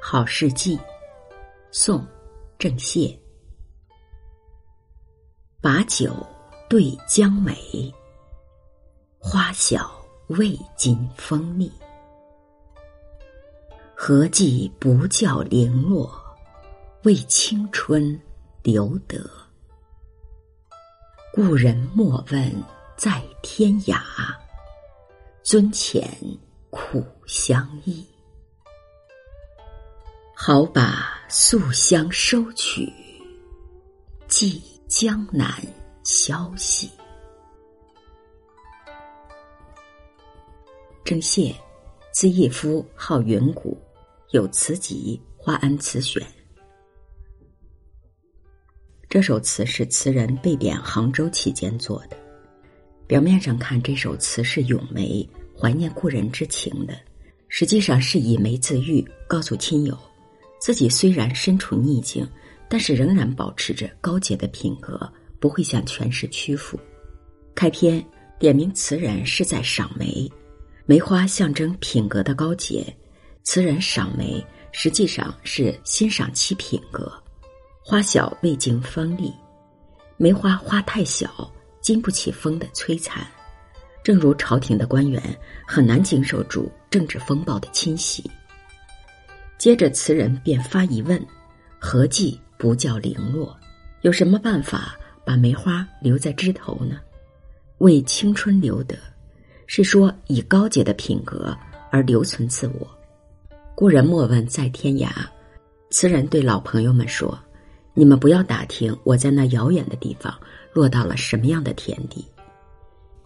好事记，宋，郑燮。把酒对江美，花小未经风蜜。何计不教零落，为青春留得。故人莫问在天涯，尊前苦相忆。好把素香收取，寄江南消息。郑燮，字义夫，号云谷，有词集《花庵词选》。这首词是词人被贬杭州期间作的。表面上看，这首词是咏梅怀念故人之情的，实际上是以梅自喻，告诉亲友。自己虽然身处逆境，但是仍然保持着高洁的品格，不会向权势屈服。开篇点明词人是在赏梅，梅花象征品格的高洁，词人赏梅实际上是欣赏其品格。花小未经风力，梅花花太小，经不起风的摧残，正如朝廷的官员很难经受住政治风暴的侵袭。接着，词人便发疑问：“何计不叫零落？有什么办法把梅花留在枝头呢？为青春留得，是说以高洁的品格而留存自我。故人莫问在天涯。词人对老朋友们说：‘你们不要打听我在那遥远的地方落到了什么样的田地。’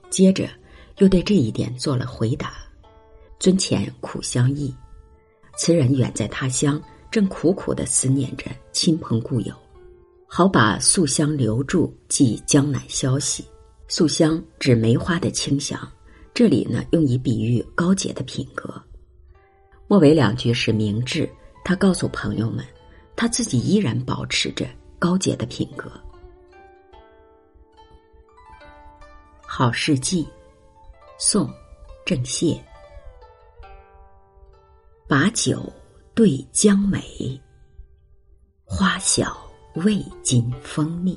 接着，又对这一点做了回答：‘尊前苦相忆。’”词人远在他乡，正苦苦的思念着亲朋故友，好把素香留住，寄江南消息。素香指梅花的清香，这里呢用以比喻高洁的品格。末尾两句是明智，他告诉朋友们，他自己依然保持着高洁的品格。好事记，宋，郑燮。把酒对江美，花小未经风蜜。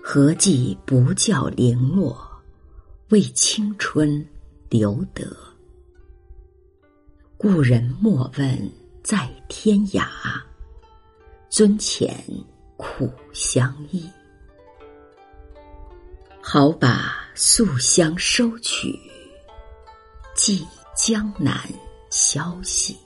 何计不教零落，为青春留得。故人莫问在天涯，尊前苦相忆。好把素香收取，寄。江南消息。